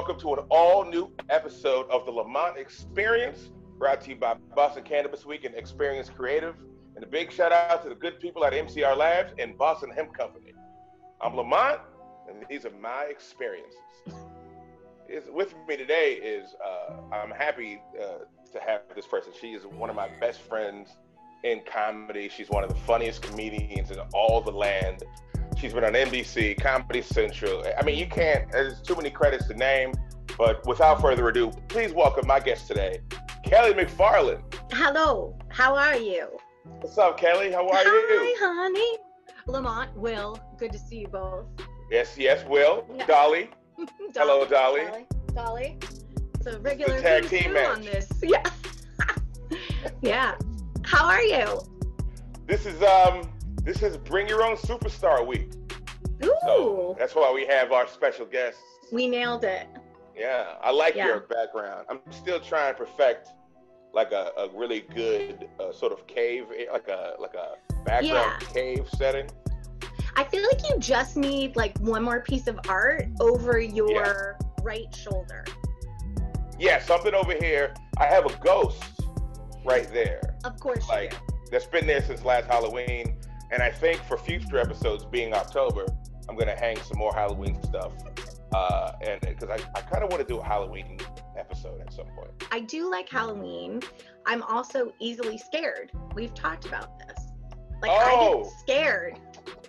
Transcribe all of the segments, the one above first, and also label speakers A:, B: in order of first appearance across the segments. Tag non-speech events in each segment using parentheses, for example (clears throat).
A: welcome to an all new episode of the Lamont Xperience, brought to you by Boston Cannabis Week and Xperience Creative. And a big shout out to the good people at MCR Labs and Boston Hemp Company. I'm Lamont, and these are my experiences. Is with me today is uh, I'm happy uh, to have this person. She is one of my best friends in comedy. She's one of the funniest comedians in all the land. She's been on NBC, Comedy Central. I mean, you can't, there's too many credits to name. But without further ado, please welcome my guest today, Kelly MacFarland.
B: Hello, how are you?
A: What's up, Kelly? How are
B: Hi,
A: you?
B: Hi, honey. Lamont, Will, good to see you both.
A: Yes, yes, Will.
B: Yeah.
A: Dolly. (laughs) Hello, Dolly.
B: Dolly. Dolly. It's a regular
A: tag team match.
B: on this. (laughs) Yeah. yeah. How are you?
A: This is um this is Bring Your Own Superstar Week.
B: Ooh,
A: So that's why we have our special guests.
B: we nailed it.
A: Yeah, I like
B: Yeah.
A: your background. I'm still trying to perfect like a, a really good uh, sort of cave, like a like a background cave setting.
B: I feel like you just need like one more piece of art over your right shoulder.
A: Yeah, something over here. I have a ghost right there
B: Of course
A: Like- that's been there since last Halloween, and I think for future episodes, being October, I'm gonna hang some more Halloween stuff. Uh, and because I, I kind of want to do a Halloween episode at some point.
B: I do like Halloween. I'm also easily scared. We've talked about this. Like I
A: Oh.
B: get scared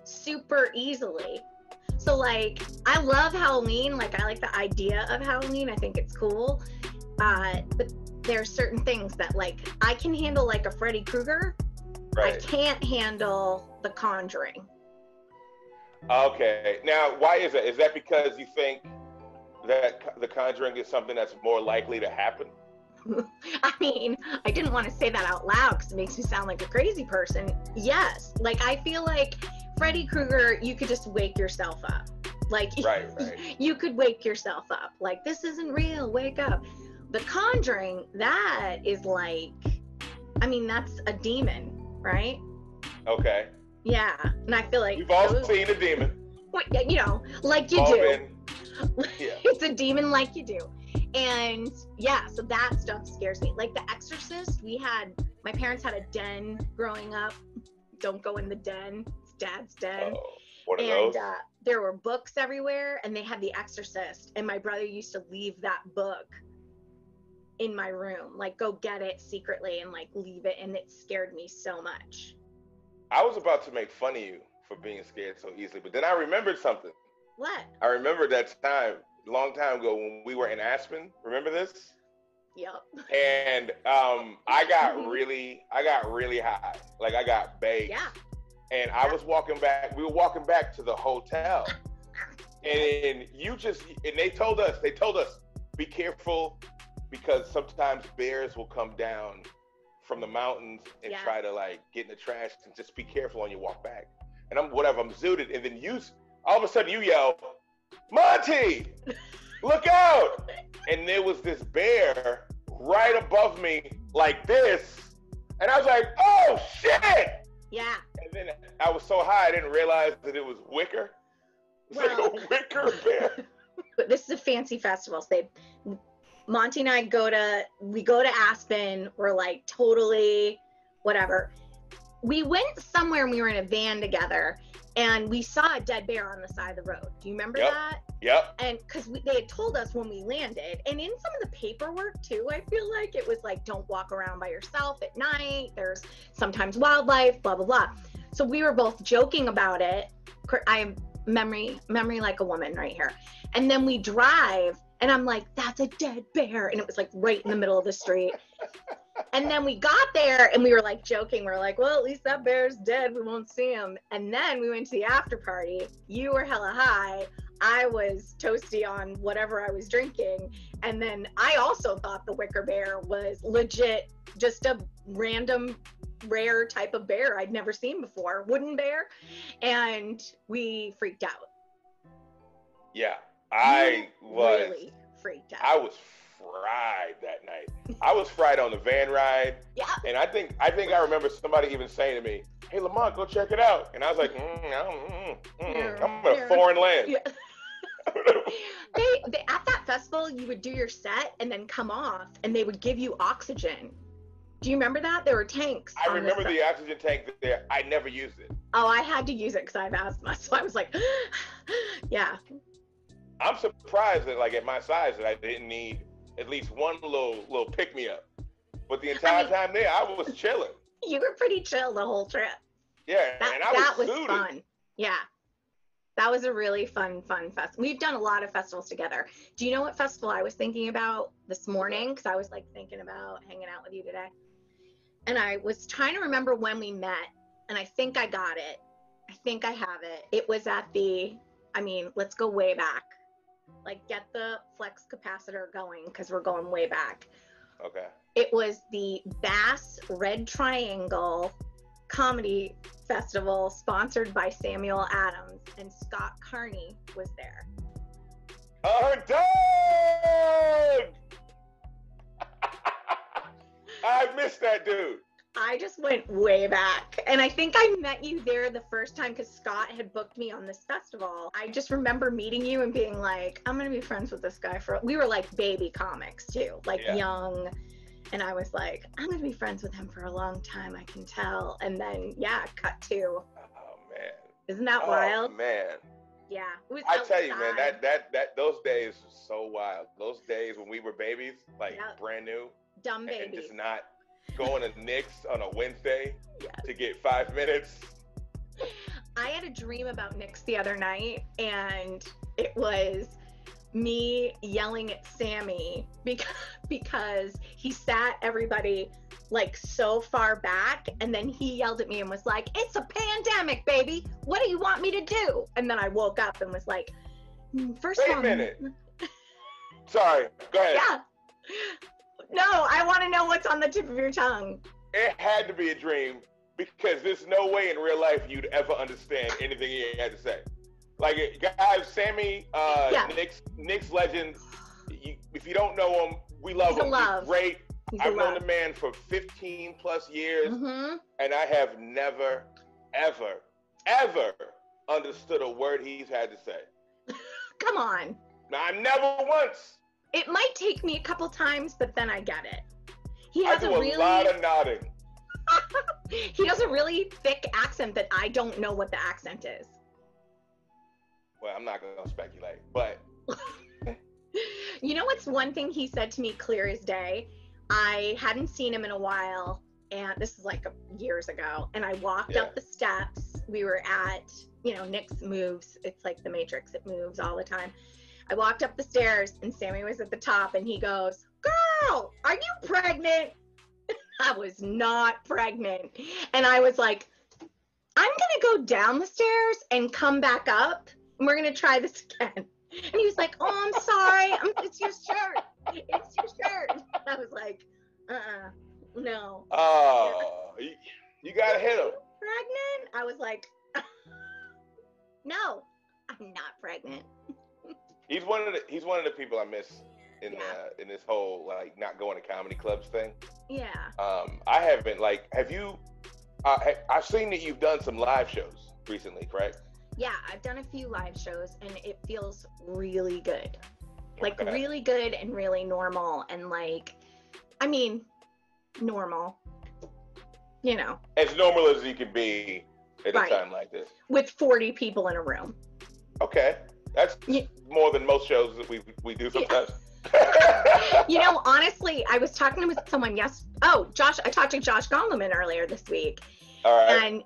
B: super easily. So like I love Halloween. Like I like the idea of Halloween. I think it's cool. Uh, but there are certain things that like I can handle like a Freddy Krueger. I can't handle The Conjuring.
A: Okay. Now, why is that? Is that because you think that the Conjuring is something that's more likely to happen? (laughs)
B: I mean, I didn't want to say that out loud because it makes me sound like a crazy person. Yes, like I feel like Freddy Krueger, you could just wake yourself up. Like
A: Right, (laughs) right.
B: you could wake yourself up. Like this isn't real. Wake up. The Conjuring, that is like, I mean, that's a demon, right?
A: Okay.
B: Yeah, and I feel like
A: you've all
B: those-
A: seen a demon.
B: You know, like you
A: all
B: do.
A: been- (laughs) yeah.
B: it's a demon like you do. And yeah, so that stuff scares me. Like The Exorcist, we had my parents had a den growing up. Don't go in the den. It's dad's den.
A: Oh, one of
B: and
A: those.
B: uh, there were books everywhere, and they had The Exorcist. And my brother used to leave that book in my room, like go get it secretly and like leave it. And it scared me so much.
A: I was about to make fun of you for being scared so easily, but then I remembered something.
B: What?
A: I remember that time, long time ago, when we were in Aspen. Remember this?
B: Yep.
A: And um, I got (laughs) really, I got really high. Like I got baked.
B: Yeah.
A: and I was walking back. We were walking back to the hotel, (laughs) and you just and they told us they told us be careful because sometimes bears will come down from the mountains and
B: Yeah.
A: try to like get in the trash and just be careful on your walk back. And I'm whatever I'm zooted, and then you all of a sudden you yell, Monty, (laughs) look out! And there was this bear right above me like this, and I was like, oh shit!
B: Yeah.
A: And then I was so high, I didn't realize that it was wicker. (laughs) It's like
B: Well-
A: a wicker bear.
B: but (laughs) this is a fancy festival. So they, Monty and I go to we go to Aspen. We're like totally whatever. We went somewhere and we were in a van together, and we saw a dead bear on the side of the road. Do you remember
A: Yep.
B: that?
A: Yep.
B: And because they had told us when we landed, and in some of the paperwork too, I feel like it was like don't walk around by yourself at night. There's sometimes wildlife, blah blah blah. So we were both joking about it. I have memory memory like a woman right here. And then we drive, and I'm like, that's a dead bear, and it was like right in the middle of the street. And then we got there and we were like joking. We are like, well, at least that bear's dead. We won't see him. And then we went to the after party. You were hella high. I was toasty on whatever I was drinking. And then I also thought the wicker bear was legit just a random rare type of bear I'd never seen before, wooden bear. And we freaked out.
A: Yeah. I was
B: really freaked out.
A: I was fried that night. I was fried on the van ride. (laughs)
B: yeah.
A: And I think I think I remember somebody even saying to me, "Hey, Lamont, go check it out." And I was like, mm, mm, mm, mm, "I'm in a foreign land."
B: Yeah. (laughs) they, they at that festival, you would do your set and then come off, and they would give you oxygen. Do you remember that? There were tanks.
A: I remember the oxygen tank there. I never used it.
B: Oh, I had to use it because I have asthma, (laughs) so I was like, (gasps) yeah.
A: I'm surprised that like at my size that I didn't need at least one little little pick me up. But the entire
B: mean-
A: time there, I was chilling. (laughs)
B: You were pretty chill the whole trip.
A: Yeah,
B: That,
A: and I
B: that
A: was,
B: was fun. Yeah. That was a really fun, fun fest. We've done a lot of festivals together. Do you know what festival I was thinking about this morning? Because I was like thinking about hanging out with you today. And I was trying to remember when we met, and I think I got it. I think I have it. It was at the, I mean, let's go way back. Like, get the flex capacitor going because we're going way back.
A: Okay.
B: It was the Bass Red Triangle Comedy Festival sponsored by Samuel Adams, and Scott Carney was there.
A: Oh, Doug! (laughs) I missed that dude.
B: I just went way back. And I think I met you there the first time because Scott had booked me on this festival. I just remember meeting you and being like, I'm going to be friends with this guy for. We were like baby comics too, like
A: Yeah.
B: young. And I was like, I'm going to be friends with him for a long time, I can tell. And then, yeah, cut to.
A: Oh man.
B: Isn't that
A: oh
B: wild?
A: man.
B: Yeah. It was
A: I tell you, man, that that that those days were so wild. Those days when we were babies, like
B: Yeah.
A: brand new,
B: dumb babies.
A: and just not going to Nick's on a Wednesday
B: Yes.
A: to get five minutes.
B: I had a dream about Nick's the other night, and it was me yelling at Sammy because (laughs) because he sat everybody like so far back, and then he yelled at me and was like, "It's a pandemic, baby. What do you want me to do?" And then I woke up and was like, "Hmm, first
A: Wait
B: of
A: a minute. (laughs) Sorry, go ahead.
B: yeah." Want to know what's on the tip of your tongue.
A: It had to be a dream because there's no way in real life you'd ever understand anything he had to say. Like, guys, Sammy, uh,
B: Yeah.
A: Nick's, Nick's legend. You, if you don't know him, we love
B: He's
A: him.
B: love.
A: He's great.
B: He's
A: I've known the man for 15 plus years,
B: hmm
A: and I have never, ever, ever understood a word he's had to say. (laughs)
B: Come on.
A: I never once.
B: It might take me a couple times, but then I get it. He has a
A: a
B: really
A: lot of nodding. (laughs)
B: he has a really thick accent that I don't know what the accent is.
A: Well, I'm not going to speculate, but (laughs)
B: You know what's one thing he said to me clear as day? I hadn't seen him in a while, and this is like years ago. And I walked
A: Yeah.
B: up the steps. We were at, you know, Nick's moves. It's like the Matrix, it moves all the time. I walked up the stairs, and Sammy was at the top, and he goes, Girl, are you pregnant? (laughs) I was not pregnant. And I was like, I'm going to go down the stairs and come back up, and we're going to try this (laughs) again. And he was like, "Oh, I'm sorry. I'm, it's your shirt. It's your shirt." (laughs) I was like, "Uh-uh, no."
A: oh, you, you got to hit him.
B: Pregnant? I was like, "No, I'm not pregnant."
A: He's one of the he's one of the people I miss in
B: Yeah.
A: the in this whole like not going to comedy clubs thing.
B: Yeah.
A: Um, I haven't like have you? Ha- I've seen that you've done some live shows recently, correct?
B: Yeah, I've done a few live shows and it feels really good. Like
A: Okay.
B: really good and really normal and like I mean, normal. You know,
A: As normal as you can be at
B: Right.
A: a time like this.
B: with 40 people in a room.
A: Okay, that's
B: Ye-
A: more than most shows that we we do sometimes.
B: You know, honestly, I was talking with someone yes. Oh, Josh, I talked to Josh Gondelman earlier this week,
A: All right.
B: and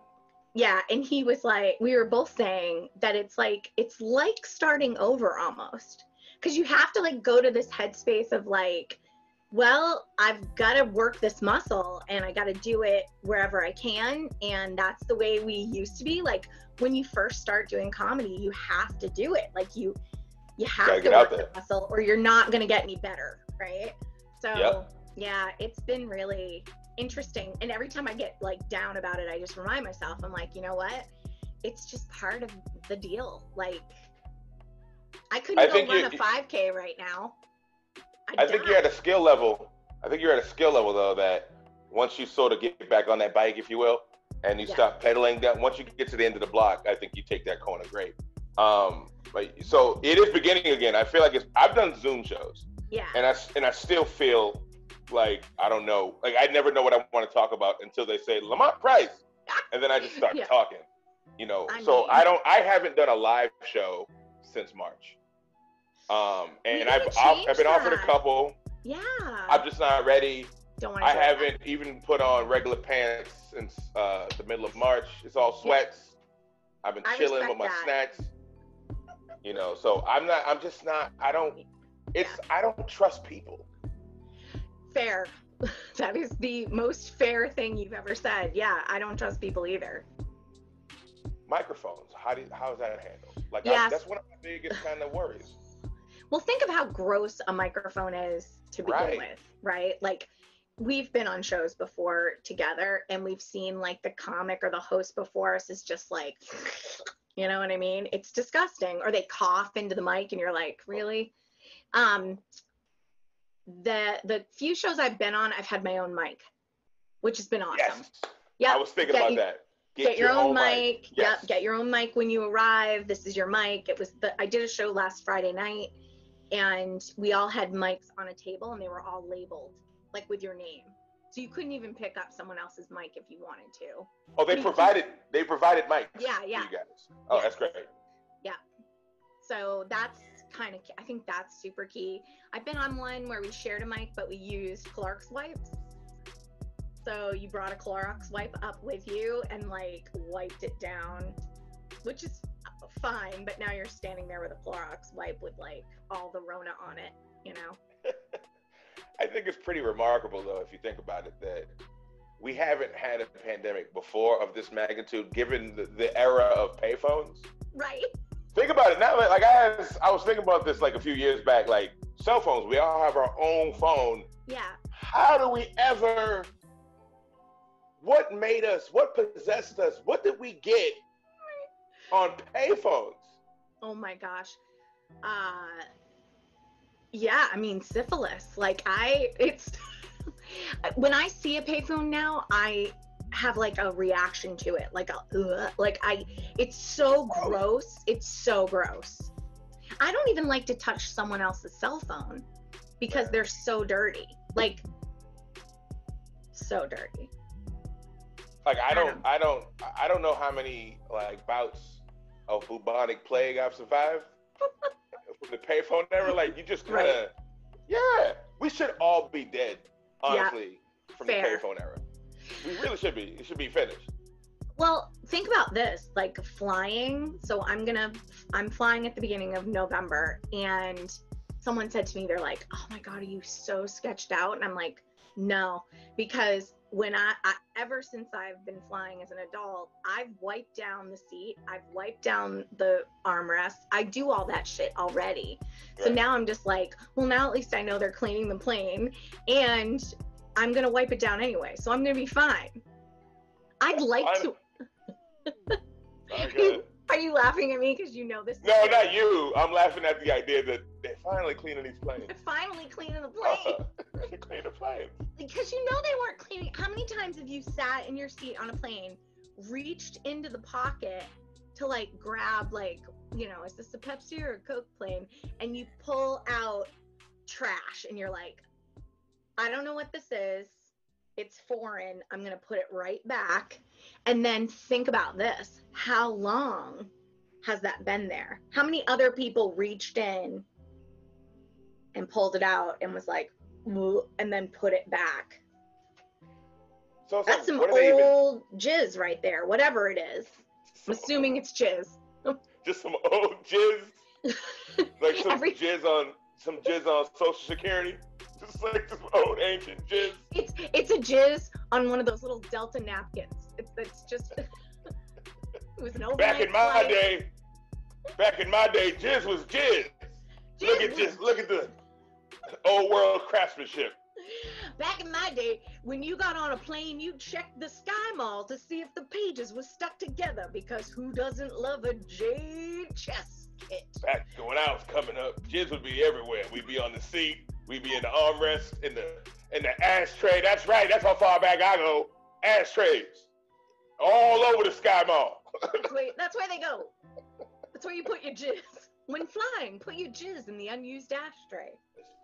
B: yeah, and he was like, we were both saying that it's like it's like starting over almost, because you have to like go to this headspace of like, well, I've got to work this muscle and I got to do it wherever I can, and that's the way we used to be. Like when you first start doing comedy, you have to do it. Like you, you have
A: Gotta
B: to
A: get out
B: work the muscle, or you're not gonna get any better, right? So
A: Yep.
B: yeah, it's been really interesting. And every time I get like down about it, I just remind myself, I'm like, you know what? It's just part of the deal. Like I couldn't
A: I
B: go run
A: you-
B: a 5K right now. I'd
A: I think you're at a skill level. I think you're at a skill level though that once you sort of get back on that bike, if you will, and you
B: Yeah.
A: stop pedaling that once you get to the end of the block, I think you take that corner great. Um, like so, it is beginning again. I feel like it's. I've done Zoom shows,
B: Yeah.
A: and I and I still feel like I don't know. Like I never know what I want to talk about until they say Lamont Price, (laughs) and then I just start
B: Yeah.
A: talking. You know.
B: I
A: so
B: mean-
A: I don't. I haven't done a live show since March. Um, and I've off, I've been offered a couple.
B: yeah.
A: I'm just not ready.
B: don't want to.
A: I haven't even put on regular pants since uh, the middle of March. It's all sweats. I've been
B: I
A: chilling with my
B: that.
A: snacks. You know, so I'm not. I'm just not. I don't. It's. I don't trust people.
B: Fair. (laughs) That is the most fair thing you've ever said. Yeah, I don't trust people either.
A: Microphones. How do? You, How is that handled? Like I, that's one of my biggest kind of worries. (laughs)
B: Well, think of how gross a microphone is to begin
A: Right.
B: with, right? Like we've been on shows before together and we've seen like the comic or the host before us is just like you know what I mean? It's disgusting. Or they cough into the mic and you're like, really? Um the the few shows I've been on, I've had my own mic, which has been awesome.
A: Yes.
B: Yeah.
A: I was thinking
B: Get
A: about
B: you-
A: that.
B: get, your, own, mic.
A: Yes.
B: Yep, get your own mic when you arrive. This is your mic. It was the I did a show last Friday night and we all had mics on a table and they were all labeled like with your name. So you couldn't even pick up someone else's mic if you wanted to.
A: Oh, they provided. They provided mics.
B: Yeah,
A: for
B: yeah.
A: You guys. Oh,
B: Yeah.
A: that's great. Yeah.
B: So that's kind of I think that's super key. I've been on one where we shared a mic but we used Clorox wipes. So you brought a Clorox wipe up with you and like wiped it down, which is fine, but now you're standing there with a Clorox wipe with like all the Rona on it, you know?
A: I think it's pretty remarkable, though, if you think about it, that we haven't had a pandemic before of this magnitude, given the, the era of payphones.
B: Right?
A: Think about it now. Like I, was, I was thinking about this like a few years back. Like cell phones, we all have our own phone.
B: Yeah.
A: How do we ever? What made us? What possessed us? What did we get on payphones?
B: Oh my gosh. Uh yeah, I mean syphilis. Like I it's (laughs) when I see a payphone now, I have like a reaction to it. Like a ugh, like I it's so oh. gross. It's so gross. I don't even like to touch someone else's cell phone because they're so dirty. Like so dirty.
A: Like I
B: I
A: don't. I don't, I don't know how many like bouts of bubonic plague I've survived (laughs) from the payphone era. Like you just kind of,
B: Right.
A: yeah. We should all be dead,
B: Yeah.
A: honestly, from
B: Fair.
A: the payphone era. We really should be. It should be finished.
B: Well, think about this like flying. So I'm gonna, I'm flying at the beginning of November, and someone said to me, they're like, "Oh my God, are you so sketched out?" And I'm like, "No," because when I, I ever since I've been flying as an adult, I've wiped down the seat, I've wiped down the armrest, I do all that shit already. So now I'm just like, well, now at least I know they're cleaning the plane, and I'm gonna wipe it down anyway, so I'm gonna be fine. I'd like
A: I'm-
B: to. (laughs)
A: Sorry, go ahead.
B: Are you laughing at me because you know this?
A: No, not you. I'm laughing at the idea that they're finally cleaning these planes.
B: They're finally cleaning the uh-huh. plane (laughs)
A: Clean the planes.
B: because you know they weren't cleaning. How many times have you sat in your seat on a plane, reached into the pocket to like grab like you know is this a Pepsi or a Coke plane, and you pull out trash and you're like, I don't know what this is. It's foreign. I'm gonna put it right back. And then think about this. How long has that been there? How many other people reached in and pulled it out and was like, and then put it back?
A: So
B: That's some
A: they even?
B: old jizz right there, whatever it is. I'm assuming it's jizz. (laughs)
A: Just some old jizz, (laughs) like some
B: Every-
A: jizz on some jizz on Social Security. Just like some old ancient jizz.
B: It's it's a jizz on one of those little Delta napkins. It's it's just (laughs) it was an overnight
A: Back in my
B: flight.
A: day, back in my day, jizz was jizz. Look at this. look at the old world craftsmanship.
B: Back in my day, when you got on a plane, you checked the Sky Mall to see if the pages were stuck together because who doesn't love a jade chest kit?
A: Back when I was coming up, jizz would be everywhere. We'd be on the seat, we'd be in the armrest, in the in the ashtray. That's right. That's how far back I go. Ashtrays, all over the Sky Mall. (laughs)
B: That's where, that's where they go. That's where you put your jizz. When flying, put your jizz in the unused ashtray.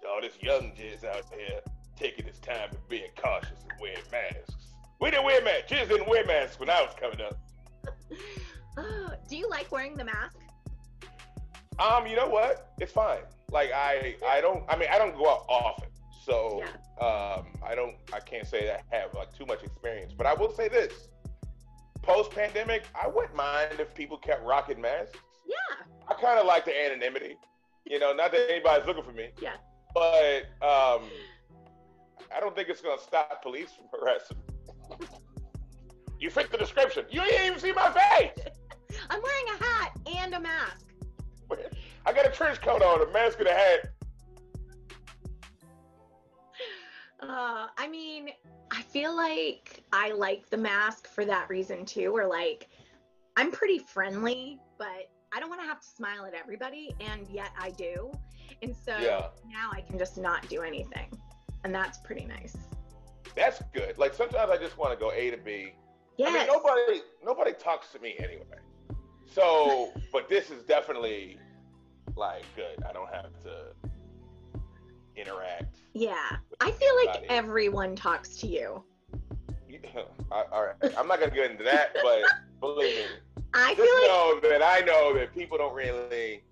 A: All this young jizz out here taking his time and being cautious and wearing masks. We didn't wear masks. Jizz didn't wear masks when I was coming up. (laughs)
B: Oh, do you like wearing the mask?
A: Um, you know what? It's fine. Like I, I don't. I mean, I don't go out often, so um, I don't. I can't say that I have like too much experience. But I will say this: post pandemic, I wouldn't mind if people kept rocking masks.
B: Yeah.
A: I kind of like the anonymity. You know, not that anybody's looking for me.
B: Yeah.
A: But um, I don't think it's gonna stop police from harassing. you fit the description. You ain't even see my face. (laughs)
B: I'm wearing a hat and a mask. (laughs)
A: I got a trench coat on, a mask and a hat.
B: Uh, I mean, I feel like I like the mask for that reason too. Or like, I'm pretty friendly, but I don't want to have to smile at everybody, and yet I do. And so
A: Yeah.
B: now I can just not do anything, and that's pretty nice.
A: That's good. Like sometimes I just want to go A to B.
B: Yes.
A: I mean, nobody nobody talks to me anyway. So, but this is definitely like good. I don't have to interact.
B: yeah. I feel like everyone talks to you.
A: I- All right, I'm not gonna get into that, but believe me, (laughs)
B: I
A: just
B: feel like
A: know that I know that people don't really.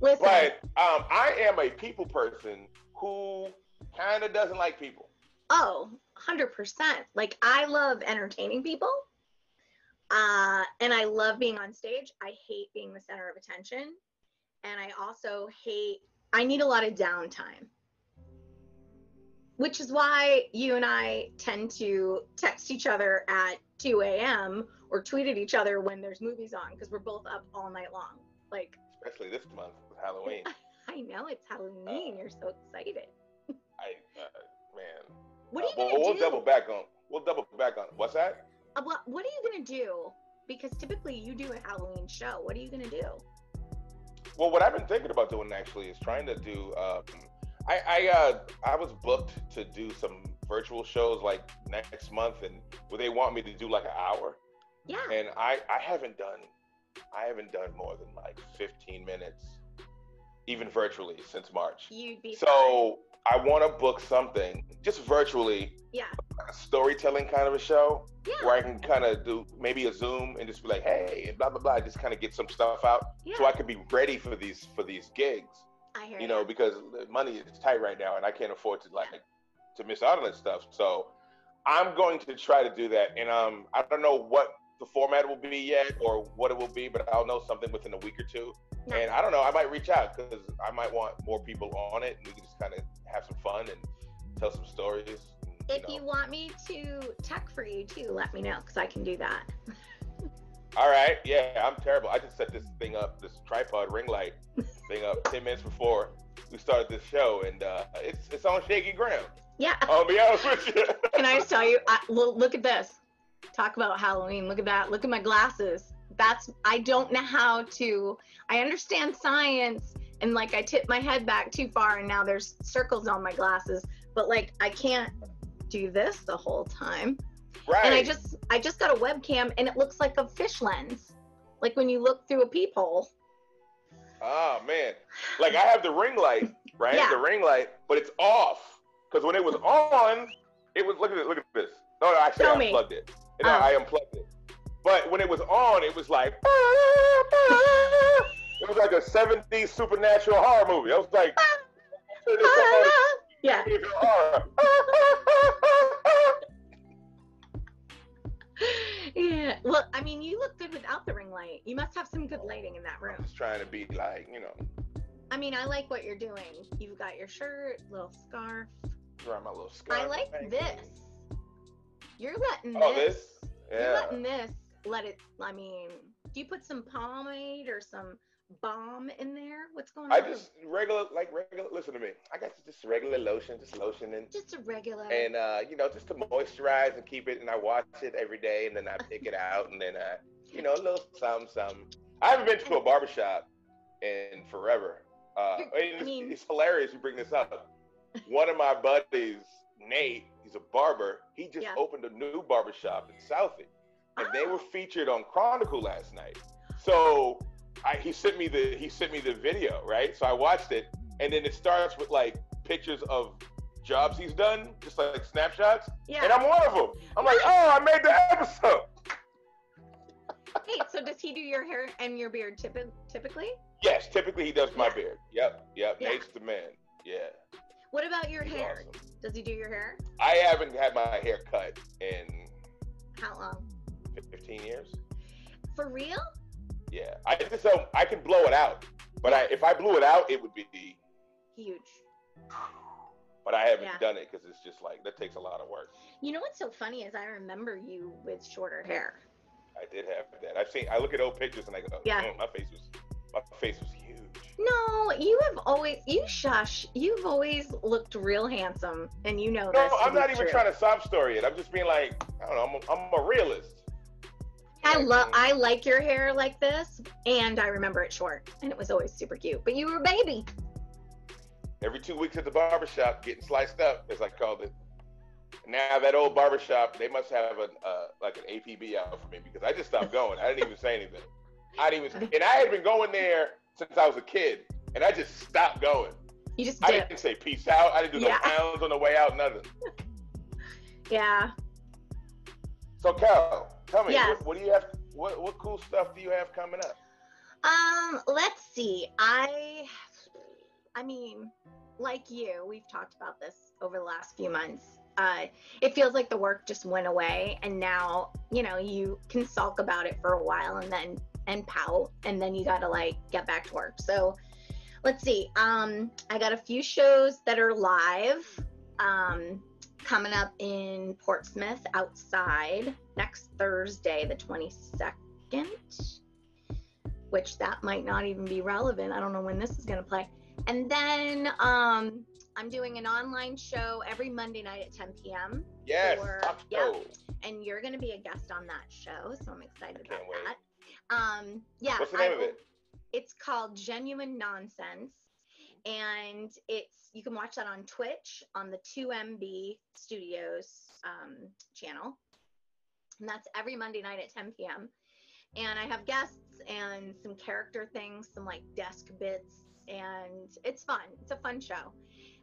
B: listen.
A: But um, I am a people person who kind of doesn't like people.
B: Oh, 100%. Like I love entertaining people. Uh, and I love being on stage. I hate being the center of attention. And I also hate I need a lot of downtime. Which is why you and I tend to text each other at 2 a.m. or tweet at each other when there's movies on because we're both up all night long. Like,
A: especially this month with Halloween. (laughs)
B: I know it's Halloween. You're so excited.
A: I uh, man.
B: What are you
A: Uh,
B: gonna
A: we'll
B: do?
A: double back on. We'll double back on. What's that?
B: Uh, what, what are you gonna do? Because typically you do a Halloween show. What are you gonna do?
A: Well, what I've been thinking about doing actually is trying to do. Um, I I uh, I was booked to do some virtual shows like next month, and where they want me to do like an hour,
B: Yeah.
A: and I I haven't done I haven't done more than like 15 minutes, even virtually since March.
B: You'd be
A: So I want to book something just virtually,
B: Yeah.
A: a storytelling kind of a show
B: Yeah.
A: where I can kind of do maybe a Zoom and just be like, hey, and blah blah blah, just kind of get some stuff out
B: Yeah.
A: so I can be ready for these for these gigs.
B: I hear
A: You know, because money is tight right now, and I can't afford to like to miss out on that stuff. So I'm going to try to do that, and um, I don't know what the format will be yet or what it will be, but I'll know something within a week or two.
B: Nice.
A: And I don't know, I might reach out because I might want more people on it, and we can just kind of have some fun and tell some stories. and,
B: if
A: know.
B: you want me to tech for you too, let me know because I can do that. (laughs)
A: All right, yeah, I'm terrible. I just set this thing up, this tripod ring light (laughs) thing up 10 minutes before we started this show, and uh, it's it's on shaky ground.
B: Yeah.
A: I'll be honest with you.
B: Can I just tell you? (laughs) I, look, look at this. Talk about Halloween. Look at that. Look at my glasses. That's I don't know how to. I understand science and like I tip my head back too far and now there's circles on my glasses, but like I can't do this the whole time.
A: right.
B: And I just I just got a webcam and it looks like a fish lens. Like when you look through a peephole.
A: Oh man, like I have the ring light, right?
B: Yeah.
A: The ring light, but it's off because when it was on, it was look at it, look at this. No, no, actually,
B: Show
A: I
B: me.
A: unplugged it. And
B: Oh.
A: I, I unplugged it. But when it was on, it was like (laughs) it was like a '70s supernatural horror movie. I was like, (laughs)
B: yeah. Yeah. Well, I mean, you look good without the ring light. You must have some good oh, lighting in that room.
A: I'm just trying to be like, you know,
B: I mean, I like what you're doing. You've got your shirt, little scarf.
A: around my little scarf.
B: I like
A: Thank
B: this.
A: you.
B: You're letting
A: Oh,
B: this.
A: this?
B: You're letting this let it. I mean, do you put some pomade or some balm in there? What's going
A: I
B: on?
A: I just regular, like regular. Listen to me. I got just regular lotion, just lotion and
B: just a regular.
A: and uh, you know, just to moisturize and keep it. And I wash it every day, and then I pick it out, and then I, you know, a little some some. I haven't been to a barbershop in forever. Uh, it's,
B: I mean-
A: it's hilarious you bring this up. One of my buddies, Nate, he's a barber. He just
B: Yeah.
A: opened a new barbershop in Southie, and they were featured on Chronicle last night. So I, he sent me the he sent me the video, right? So I watched it, and then it starts with like pictures of jobs he's done, just like snapshots.
B: Yeah.
A: And I'm one of them. I'm like, oh, I made the episode. (laughs)
B: Wait, so does he do your hair and your beard typi- typically?
A: Yes, typically he does my
B: Yeah.
A: beard. Yep, yep.
B: Yeah.
A: Nate's the man. Yeah.
B: What about your
A: he's
B: hair?
A: awesome.
B: Does he do your hair?
A: I haven't had my hair cut in
B: How long?
A: 15 years.
B: For real?
A: Yeah, I just don't. I can blow it out, but I if I blew it out, it would be.
B: Huge.
A: But I haven't
B: Yeah.
A: done it because it's just like that takes a lot of work.
B: You know what's so funny is I remember you with shorter hair.
A: I did have that. I've seen. I look at old pictures and I go,
B: Yeah.
A: "Mm, my face was, my face was huge.
B: No, you have always you shush. You've always looked real handsome, and you know
A: No,
B: this.
A: I'm not even
B: true.
A: trying to sob story it. I'm just being like, I don't know. I'm a, I'm a realist.
B: I
A: Like,
B: love. I like your hair like this, and I remember it short, and it was always super cute. But you were a baby.
A: every two weeks at the barber shop getting sliced up, as I called it. Now that old barber shop, they must have an uh, like an APB out for me because I just stopped going. I didn't even say anything. I didn't even, and I had been going there since I was a kid, and I just stopped going.
B: You just
A: I
B: did.
A: didn't say peace out. I didn't do
B: Yeah.
A: no pounds on the way out, nothing. (laughs)
B: Yeah.
A: So, Cal, tell me,
B: Yes.
A: what, what do you have? What what cool stuff do you have coming up?
B: Um, let's see. I I mean, like you, we've talked about this over the last few months. Uh, it feels like the work just went away and now, you know, you can sulk about it for a while and then and pout and then you got to like get back to work. So, let's see. Um, I got a few shows that are live. Um, coming up in Portsmouth outside next Thursday, the 22nd which that might not even be relevant. I don't know when this is going to play. And then um, I'm doing an online show every Monday night at 10 p.m.
A: Yes,
B: Or-
A: talk
B: yeah. and you're going to be a guest on that show, so I'm excited
A: I
B: about
A: wait.
B: that. Um, yeah,
A: What's the
B: I
A: name of it?
B: It's called Genuine Nonsense, and it's you can watch that on Twitch on the 2MB Studios um, channel, and that's every Monday night at 10 p.m. And I have guests and some character things, some like desk bits, and it's fun. It's a fun show.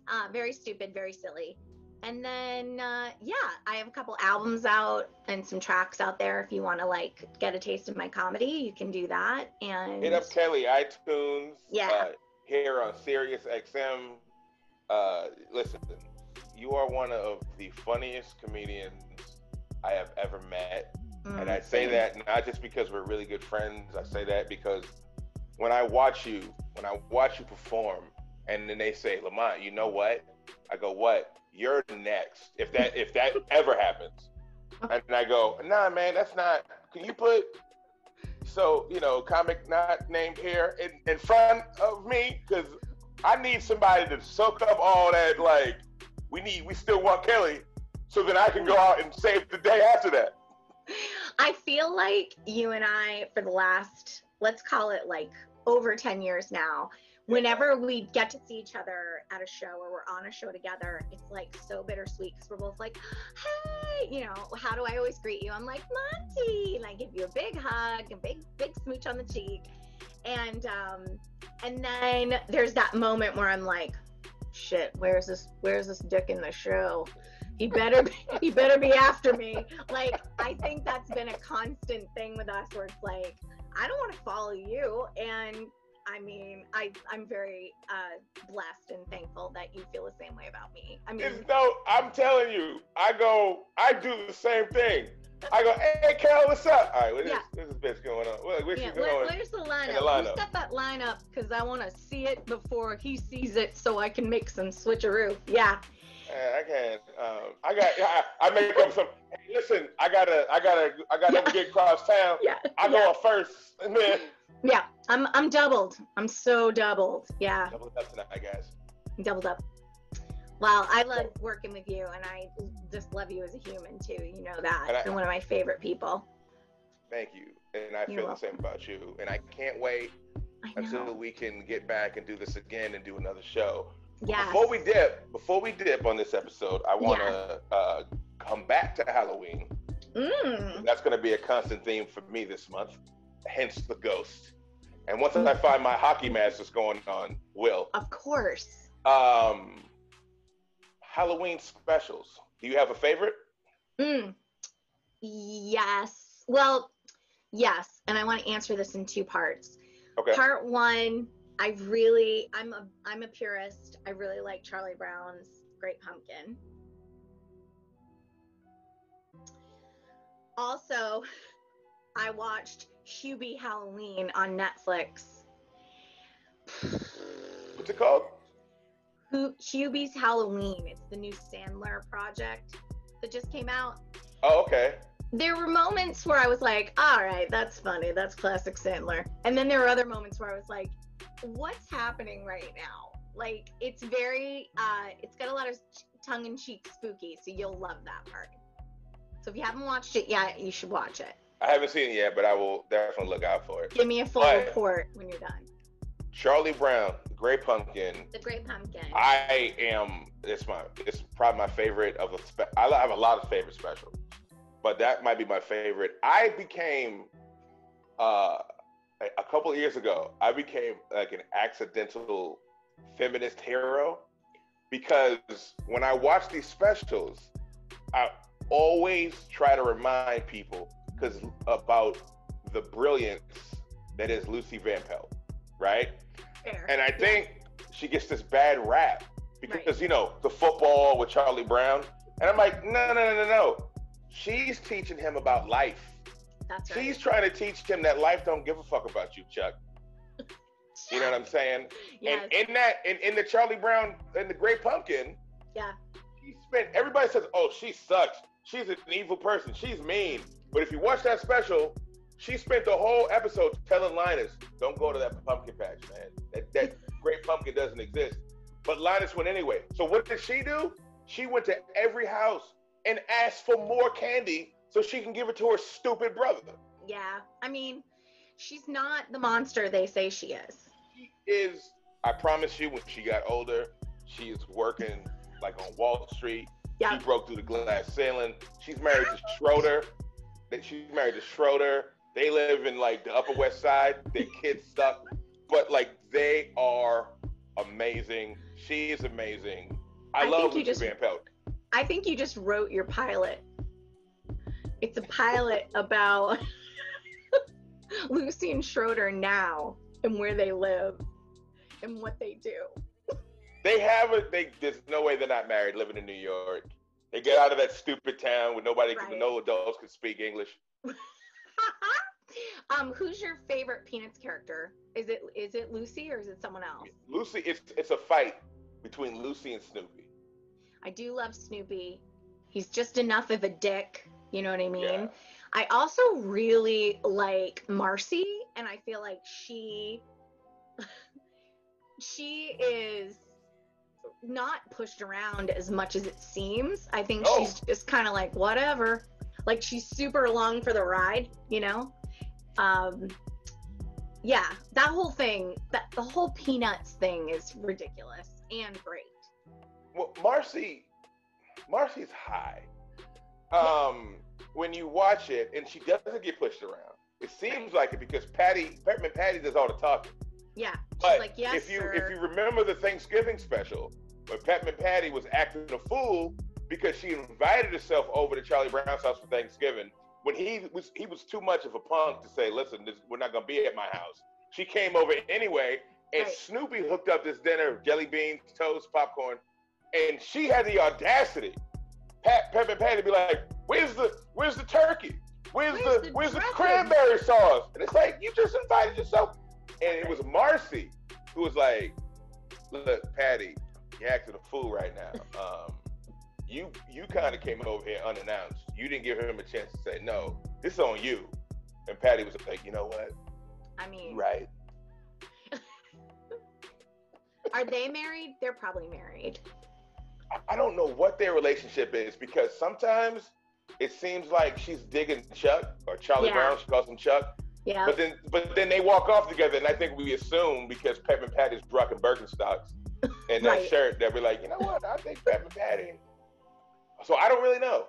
B: Uh, very stupid, very silly. And then, uh, yeah, I have a couple albums out and some tracks out there. If you want to like get a taste of my comedy, you can do that. And
A: Hit up Kelly iTunes.
B: Yeah.
A: Uh, here on Sirius XM. Uh, listen, you are one of the funniest comedians I have ever met.
B: Mm,
A: And I say that not just because we're really good friends. I say that because when I watch you, when I watch you perform, and then they say, Lamont, you know what? I go, what? You're next. If that if that ever happens, (laughs) and I go, nah, man, that's not. Can you put so you know comic not named here in, in front of me because I need somebody to soak up all that. Like we need, we still want Kelly, so that I can go out and save the day after that.
B: I feel like you and I, for the last, let's call it like over 10 years now, whenever we get to see each other at a show or we're on a show together, it's like so bittersweet because we're both like, hey, you know, how do I always greet you? I'm like, Monty. And I give you a big hug, a big, big smooch on the cheek. And, um, and then there's that moment where I'm like, shit, where's this, where's this dick in the show? He better be, (laughs) he better be after me. Like I think that's been a constant thing with us where it's like I don't want to follow you and I mean I I'm very uh blessed and thankful that you feel the same way about me. I mean
A: It's no, I'm telling you, I go, I do the same thing. I go, hey, Carol, what's up? All right, what is,
B: Yeah.
A: what's this bitch going on? Where, where
B: yeah,
A: she
B: where,
A: going?
B: where's the lineup?
A: the lineup.
B: Who set that lineup? Because I want to see it before he sees it, so I can make some switcheroo. Yeah,
A: Man, I can't. Um, I got. I, I make up some. Hey, listen, I gotta. I gotta. I gotta
B: Yeah.
A: get across town.
B: yeah,
A: I
B: yeah.
A: go first, and then
B: yeah. I'm I'm doubled. I'm so doubled. Yeah.
A: double it up tonight, guys.
B: doubled up. Well, I love working with you, and I just love you as a human too. You know that.
A: And I-
B: You're one of my favorite people.
A: Thank you, and I
B: You're
A: feel
B: welcome.
A: the same about you. And I can't wait until we can get back and do this again and do another show.
B: Yes.
A: Before we dip, before we dip on this episode, I want to uh, come back to Halloween.
B: Mm.
A: That's going to be a constant theme for me this month. Hence the ghost. And once I find my hockey mask that's going on, will.
B: Of course.
A: Um, Halloween specials. Do you have a favorite?
B: Mm. Yes. Well, yes. And I want to answer this in two parts.
A: Okay.
B: Part one, I really, I'm a, I'm a purist. I really like Charlie Brown's Great Pumpkin. Also, I watched Hubie Halloween on Netflix.
A: What's it called?
B: Hu- Hubie's Halloween. It's the new Sandler project that just came out.
A: Oh, okay.
B: There were moments where I was like, all right, that's funny. That's classic Sandler. And then there were other moments where I was like, what's happening right now? Like, it's very, uh, it's got a lot of tongue in cheek spooky. So you'll love that part. So if you haven't watched it yet, you should watch it.
A: I haven't seen it yet, but I will definitely look out for it.
B: Give me a full
A: Right.
B: report when you're done.
A: Charlie Brown, The Great Pumpkin.
B: The Great Pumpkin.
A: I am. It's my. It's probably my favorite of the. Spe- I have a lot of favorite specials, but that might be my favorite. I became, uh, a, couple of years ago. I became like an accidental feminist hero because when I watch these specials, I always try to remind people because about the brilliance that is Lucy Van Pelt, right?
B: Fair.
A: And I think she gets this bad rap because
B: Right.
A: you know the football with Charlie Brown, and I'm like, no, no, no, no, no. She's teaching him about life.
B: That's right.
A: She's trying to teach him that life don't give a fuck about you, Chuck. You know what I'm saying? (laughs)
B: yes.
A: And in that, in, in the Charlie Brown and the Great Pumpkin,
B: yeah.
A: she spent. Everybody says, "Oh, she sucks. She's an evil person. She's mean." But if you watch that special, she spent the whole episode telling Linus, "Don't go to that pumpkin patch, man. That that (laughs) great pumpkin doesn't exist." But Linus went anyway. So what did she do? She went to every house and asked for more candy so she can give it to her stupid brother.
B: Yeah. I mean, she's not the monster they say she is.
A: She is. I promise you, when she got older, she is working like on Wall Street.
B: Yeah.
A: She broke through the glass ceiling. She's married to Schroeder. That she's married to Schroeder. They live in like the Upper West Side. Their kids suck, but like they are amazing. She is amazing. I,
B: I
A: love Lucy
B: just-
A: Van Pelt.
B: I think you just wrote your pilot. It's a pilot about (laughs) Lucy and Schroeder now and where they live and what they do.
A: They have a. They there's no way they're not married, living in New York. They get out of that stupid town where nobody,
B: Right.
A: no adults can speak English. (laughs)
B: um, who's your favorite Peanuts character? Is it is it Lucy or is it someone else?
A: Lucy, it's it's a fight between Lucy and Snoopy.
B: I do love Snoopy. He's just enough of a dick. You know what I mean?
A: Yeah.
B: I also really like Marcy, and I feel like she (laughs) she is not pushed around as much as it seems. I think
A: No.
B: she's just kind of like whatever. Like she's super along for the ride, you know? Um yeah, that whole thing, that the whole peanuts thing is ridiculous and great.
A: Well, Marcy, Marcy's high. Um, when you watch it, and she doesn't get pushed around. It seems like it because Patty, Peppermint Patty, does all the talking.
B: Yeah. She's
A: But
B: like, yes,
A: if you
B: sir.
A: if you remember the Thanksgiving special, where Peppermint Patty was acting a fool because she invited herself over to Charlie Brown's house for Thanksgiving, when he was he was too much of a punk to say, "Listen, this, we're not gonna be at my house." She came over anyway, and
B: Right.
A: Snoopy hooked up this dinner: of jelly beans, toast, popcorn, and she had the audacity. Pat Peppermint Patty be like, "Where's the where's the turkey? Where's,
B: Where's
A: the,
B: the
A: where's the cranberry sauce?" And it's like you just invited yourself, and it was Marcy who was like, "Look, Patty, you're acting a fool right now. Um, you you kind of came over here unannounced. You didn't give him a chance to say no. This is on you." And Patty was like, "You know what?
B: I mean,
A: right." (laughs)
B: are they married? They're probably married.
A: I- I don't know what their relationship is because sometimes it seems like she's digging Chuck or Charlie
B: Yeah.
A: Brown. She calls him Chuck.
B: Yeah.
A: But then, but then they walk off together, and I think we assume because pep Peppermint Patty's rocking Birkenstocks (laughs) and that
B: Right.
A: shirt that we're like, you know what? I think Pep Peppermint Patty. So I don't really know.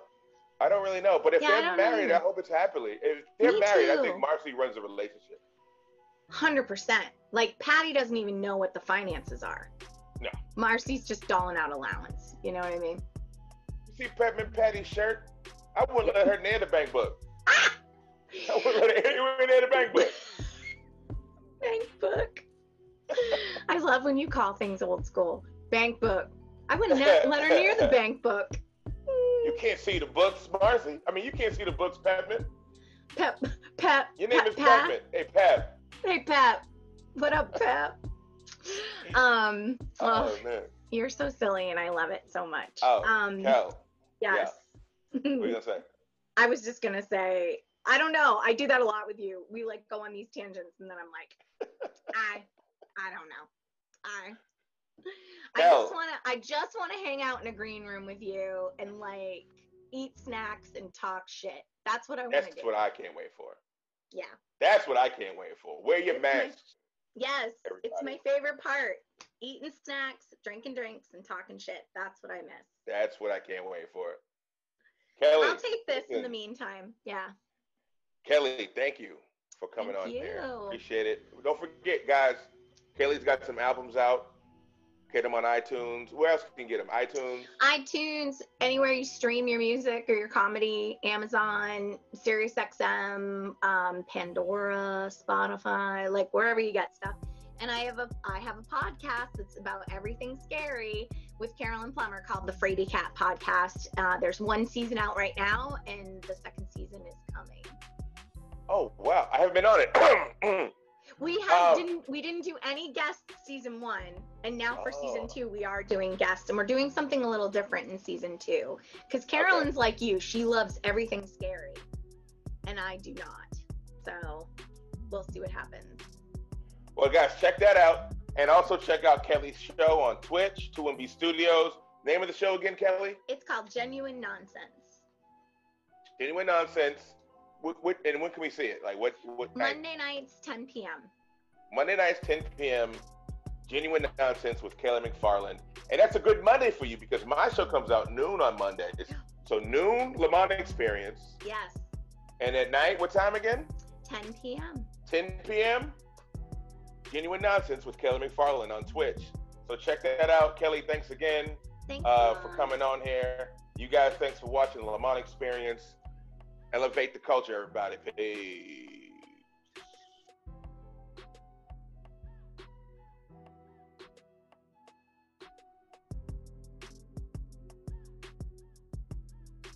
A: I don't really know. But if
B: Yeah,
A: they're
B: know
A: married. I hope it's happily. If they're
B: Me
A: married, I think Marcy runs the relationship.
B: Hundred percent. Like Patty doesn't even know what the finances are.
A: No.
B: Marcy's just doling out allowance. You know what I mean?
A: You see Peppermint Patty's shirt? I wouldn't let her near the bank book. (laughs) I wouldn't let her anywhere near the bank book.
B: Bank book. I love when you call things old school. Bank book. I wouldn't let let her near the bank book.
A: You can't see the books, Marcy. I mean, you can't see the books, Peppermint.
B: Pep, Pep.
A: Your name
B: Pep,
A: is
B: Pep.
A: Peppermint. Hey, Pep.
B: Hey, Pep. What up, Pep? (laughs) Um,
A: Oh,
B: oh,
A: man.
B: you're so silly, and I love it so much.
A: Oh,
B: um,
A: Cal,
B: yes.
A: what are you to (laughs) say?
B: I was just gonna say, I don't know. I do that a lot with you. We like go on these tangents, and then I'm like, (laughs) I, I don't know. I, I just wanna, I just wanna hang out in a green room with you and like eat snacks and talk shit. That's what I want to do.
A: That's what I can't wait for.
B: yeah.
A: That's what I can't wait for. Wear your
B: It's Yes, it's my favorite part. Eating snacks, drinking drinks, and talking shit. That's what I miss.
A: That's what I can't wait for. Kelly,
B: I'll take this in the meantime. Yeah.
A: Kelly, thank you for coming
B: Thank
A: on here.
B: you.
A: Appreciate it. Don't forget, guys, Kelly's got some albums out. Get them on iTunes. Where else can you get them? iTunes.
B: iTunes, anywhere you stream your music or your comedy, Amazon, SiriusXM, um, Pandora, Spotify, like wherever you get stuff. And I have a I have a podcast that's about everything scary with Carolyn Plummer called the Frady Cat Podcast. Uh, there's one season out right now, and the second season is coming.
A: Oh wow, I haven't been on it. (clears throat)
B: We oh. had
A: Oh.
B: didn't we didn't do any guests season one, and now for season
A: Oh.
B: two we are doing guests, and we're doing something a little different in season two. Because Carolyn's like you, she loves everything scary, and I do not. So we'll see what happens.
A: well, guys, check that out, and also check out Kelly's show on Twitch, 2MB Studios. Name of the show again, Kelly?
B: It's called Genuine Nonsense.
A: Genuine Nonsense. What, what, and when can we see it? Like what? What night?
B: Monday nights, 10 p.m.
A: Monday nights, 10 p.m. Genuine Nonsense with Kelly MacFarland. And that's a good Monday for you because my show comes out noon on Mondays. (gasps) So noon, Lamont Xperience.
B: Yes,
A: And at night, what time again?
B: 10 p.m.
A: 10 p.m. Genuine Nonsense with Kelly MacFarland on Twitch. So check that out. Kelly, thanks again
B: Thank
A: uh, for coming on here. You guys, thanks for watching Lamont Xperience. Elevate the culture, everybody. Peace.